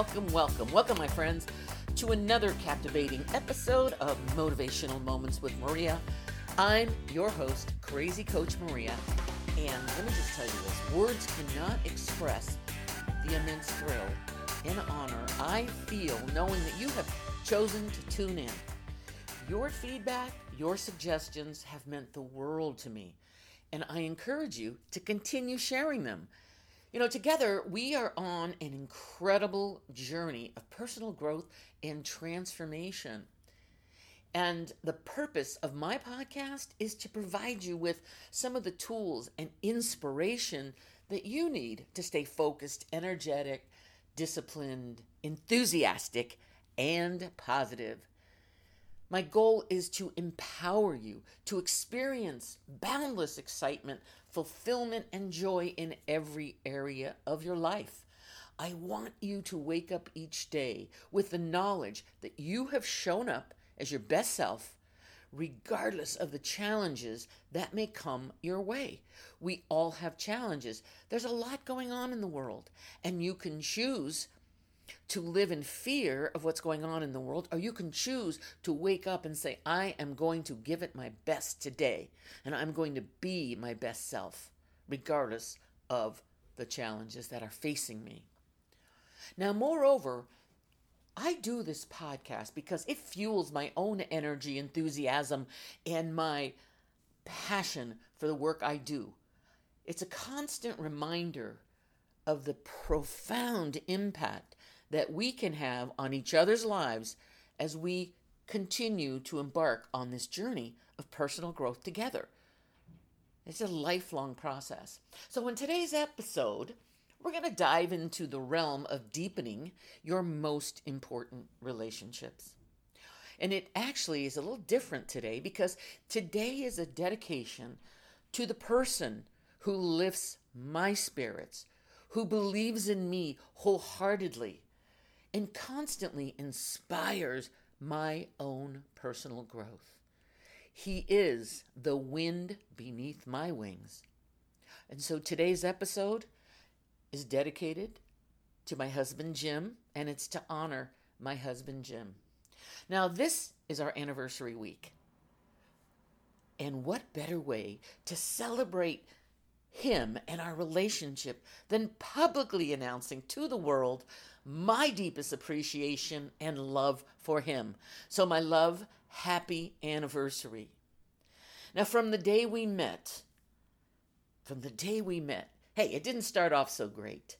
welcome, welcome, welcome, my friends, to another captivating episode of Motivational Moments with Maria. I'm your host, Crazy Coach Maria, and let me just tell you this words cannot express the immense thrill and honor I feel knowing that you have chosen to tune in. Your feedback, your suggestions have meant the world to me, and I encourage you to continue sharing them. You know, together we are on an incredible journey of personal growth and transformation. And the purpose of my podcast is to provide you with some of the tools and inspiration that you need to stay focused, energetic, disciplined, enthusiastic, and positive. My goal is to empower you to experience boundless excitement, fulfillment, and joy in every area of your life. I want you to wake up each day with the knowledge that you have shown up as your best self, regardless of the challenges that may come your way. We all have challenges. There's a lot going on in the world, and you can choose to live in fear of what's going on in the world, or you can choose to wake up and say, I am going to give it my best today, and I'm going to be my best self, regardless of the challenges that are facing me. Now, moreover, I do this podcast because it fuels my own energy, enthusiasm, and my passion for the work I do. It's a constant reminder of the profound impact that we can have on each other's lives as we continue to embark on this journey of personal growth together. It's a lifelong process. So, in today's episode, we're going to dive into the realm of deepening your most important relationships. And it actually is a little different today because today is a dedication to the person who lifts my spirits, who believes in me wholeheartedly, and constantly inspires my own personal growth. He is the wind beneath my wings. And so today's episode is dedicated to my husband Jim, and it's to honor my husband Jim. Now, this is our anniversary week. And what better way to celebrate him and our relationship than publicly announcing to the world my deepest appreciation and love for him. So, my love, happy anniversary. Now, from the day we met, from the day we met, hey, it didn't start off so great,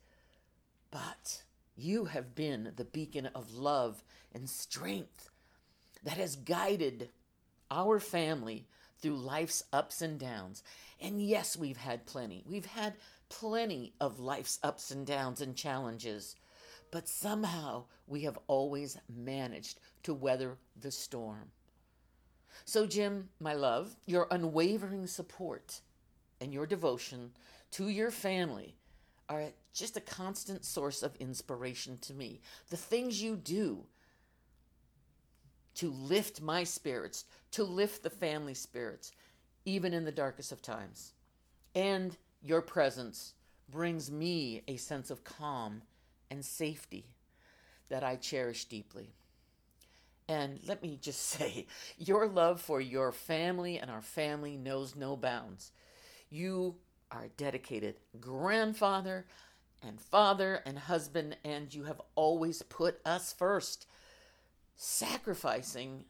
but you have been the beacon of love and strength that has guided our family through life's ups and downs. And yes, we've had plenty. We've had plenty of life's ups and downs and challenges but somehow we have always managed to weather the storm. So, Jim, my love, your unwavering support and your devotion to your family are just a constant source of inspiration to me. The things you do to lift my spirits, to lift the family spirits, even in the darkest of times. And your presence brings me a sense of calm and safety that I cherish deeply. And let me just say, your love for your family and our family knows no bounds. You are a dedicated grandfather and father and husband, and you have always put us first, sacrificing,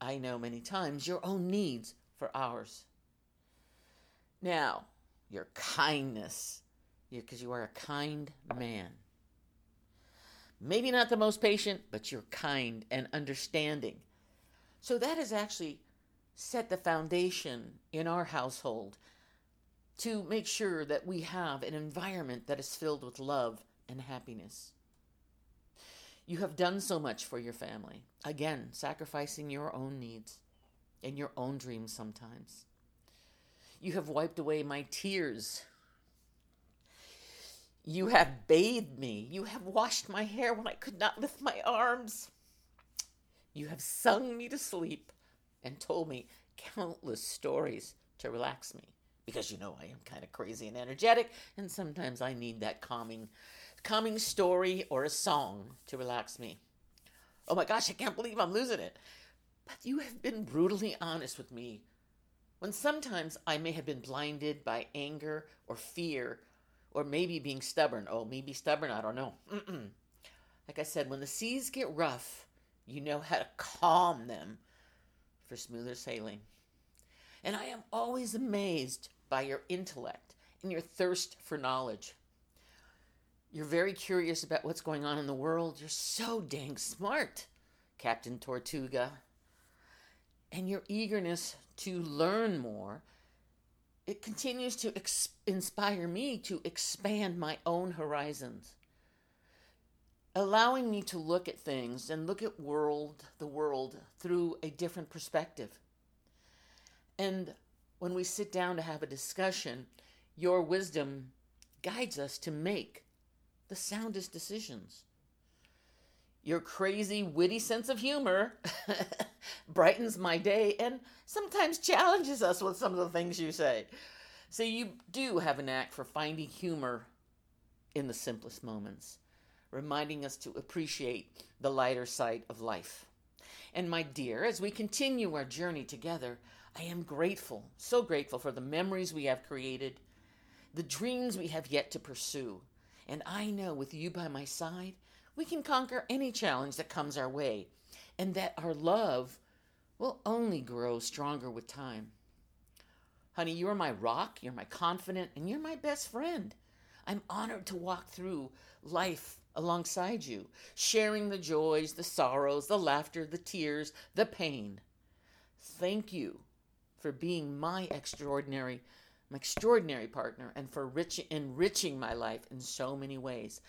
I know many times, your own needs for ours. Now, your kindness, because you are a kind man. Maybe not the most patient, but you're kind and understanding. So that has actually set the foundation in our household to make sure that we have an environment that is filled with love and happiness. You have done so much for your family, again, sacrificing your own needs and your own dreams sometimes. You have wiped away my tears you have bathed me. You have washed my hair when I could not lift my arms. You have sung me to sleep and told me countless stories to relax me because you know I am kind of crazy and energetic, and sometimes I need that calming, calming story or a song to relax me. Oh my gosh, I can't believe I'm losing it. But you have been brutally honest with me when sometimes I may have been blinded by anger or fear or maybe being stubborn. Oh, maybe stubborn, I don't know. Mm-mm. Like I said, when the seas get rough, you know how to calm them for smoother sailing. And I am always amazed by your intellect and your thirst for knowledge. You're very curious about what's going on in the world. You're so dang smart, Captain Tortuga. And your eagerness to learn more, it continues to ex- inspire me to expand my own horizons. Allowing me to look at things and look at world, the world through a different perspective. And when we sit down to have a discussion, your wisdom guides us to make the soundest decisions. Your crazy, witty sense of humor brightens my day and sometimes challenges us with some of the things you say. So, you do have an knack for finding humor in the simplest moments, reminding us to appreciate the lighter side of life. And, my dear, as we continue our journey together, I am grateful, so grateful for the memories we have created, the dreams we have yet to pursue. And I know with you by my side, we can conquer any challenge that comes our way, and that our love will only grow stronger with time. Honey, you're my rock, you're my confidant, and you're my best friend. I'm honored to walk through life alongside you, sharing the joys, the sorrows, the laughter, the tears, the pain. Thank you for being my extraordinary, my extraordinary partner and for rich, enriching my life in so many ways.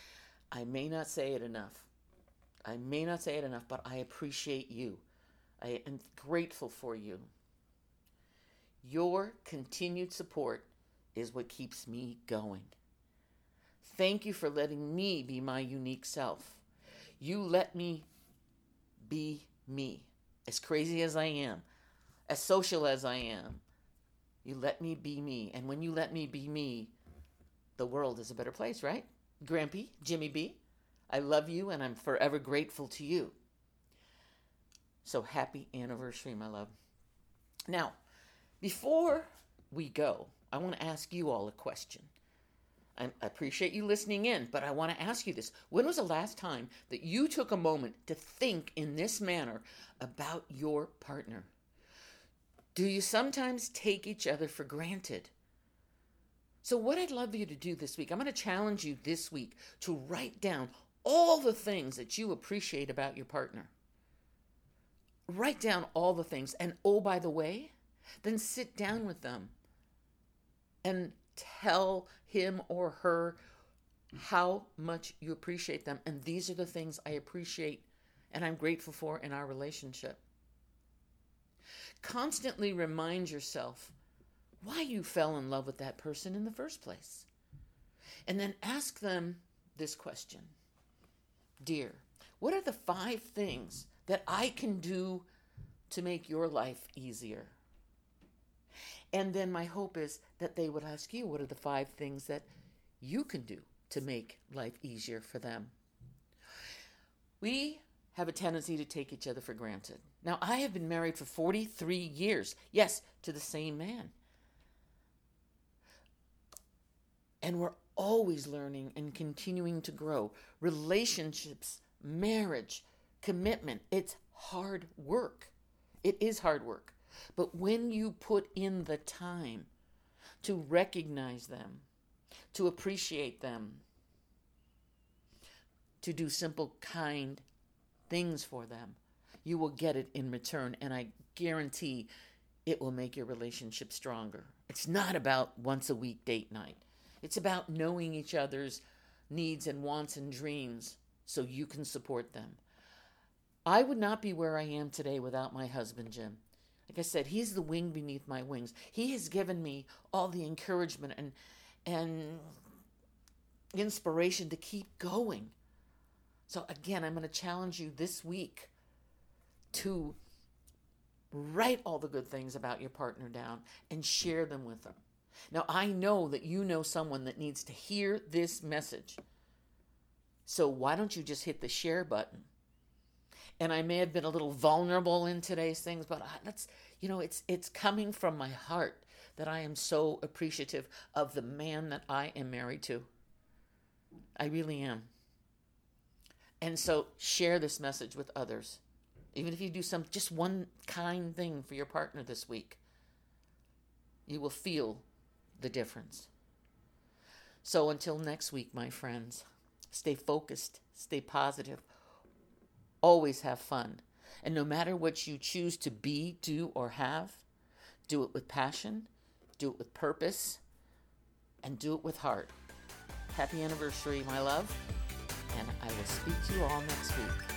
I may not say it enough. I may not say it enough, but I appreciate you. I am grateful for you. Your continued support is what keeps me going. Thank you for letting me be my unique self. You let me be me, as crazy as I am, as social as I am. You let me be me. And when you let me be me, the world is a better place, right? Grampy, Jimmy B, I love you and I'm forever grateful to you. So happy anniversary, my love. Now, before we go, I want to ask you all a question. I appreciate you listening in, but I want to ask you this. When was the last time that you took a moment to think in this manner about your partner? Do you sometimes take each other for granted? So, what I'd love you to do this week, I'm going to challenge you this week to write down all the things that you appreciate about your partner. Write down all the things. And oh, by the way, then sit down with them and tell him or her how much you appreciate them. And these are the things I appreciate and I'm grateful for in our relationship. Constantly remind yourself why you fell in love with that person in the first place. And then ask them this question Dear, what are the five things that I can do to make your life easier? And then my hope is that they would ask you, What are the five things that you can do to make life easier for them? We have a tendency to take each other for granted. Now, I have been married for 43 years, yes, to the same man. And we're always learning and continuing to grow. Relationships, marriage, commitment, it's hard work. It is hard work. But when you put in the time to recognize them, to appreciate them, to do simple, kind things for them, you will get it in return. And I guarantee it will make your relationship stronger. It's not about once a week date night. It's about knowing each other's needs and wants and dreams so you can support them. I would not be where I am today without my husband, Jim. Like I said, he's the wing beneath my wings. He has given me all the encouragement and and inspiration to keep going. So again, I'm going to challenge you this week to write all the good things about your partner down and share them with them. Now, I know that you know someone that needs to hear this message. So why don't you just hit the share button? And I may have been a little vulnerable in today's things, but that's you know, it's it's coming from my heart that I am so appreciative of the man that I am married to. I really am. And so share this message with others. Even if you do some just one kind thing for your partner this week, you will feel the difference. So until next week, my friends, stay focused, stay positive, always have fun. And no matter what you choose to be, do, or have, do it with passion, do it with purpose, and do it with heart. Happy anniversary, my love, and I will speak to you all next week.